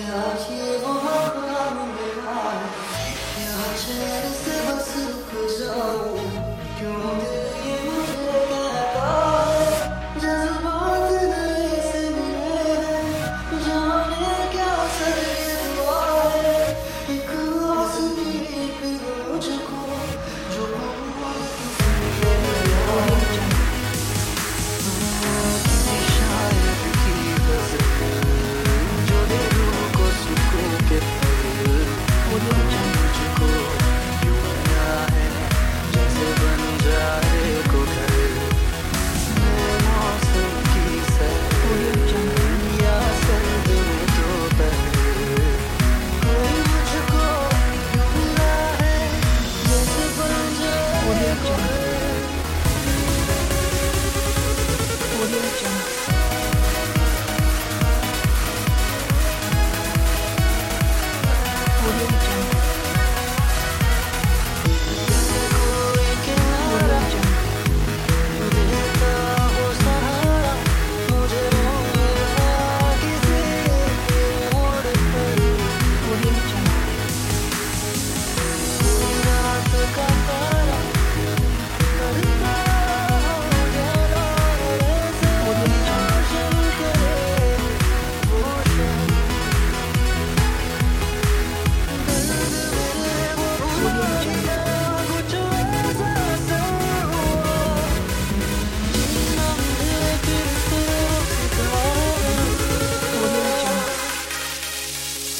Your heart is ever so cold.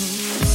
Mm-hmm.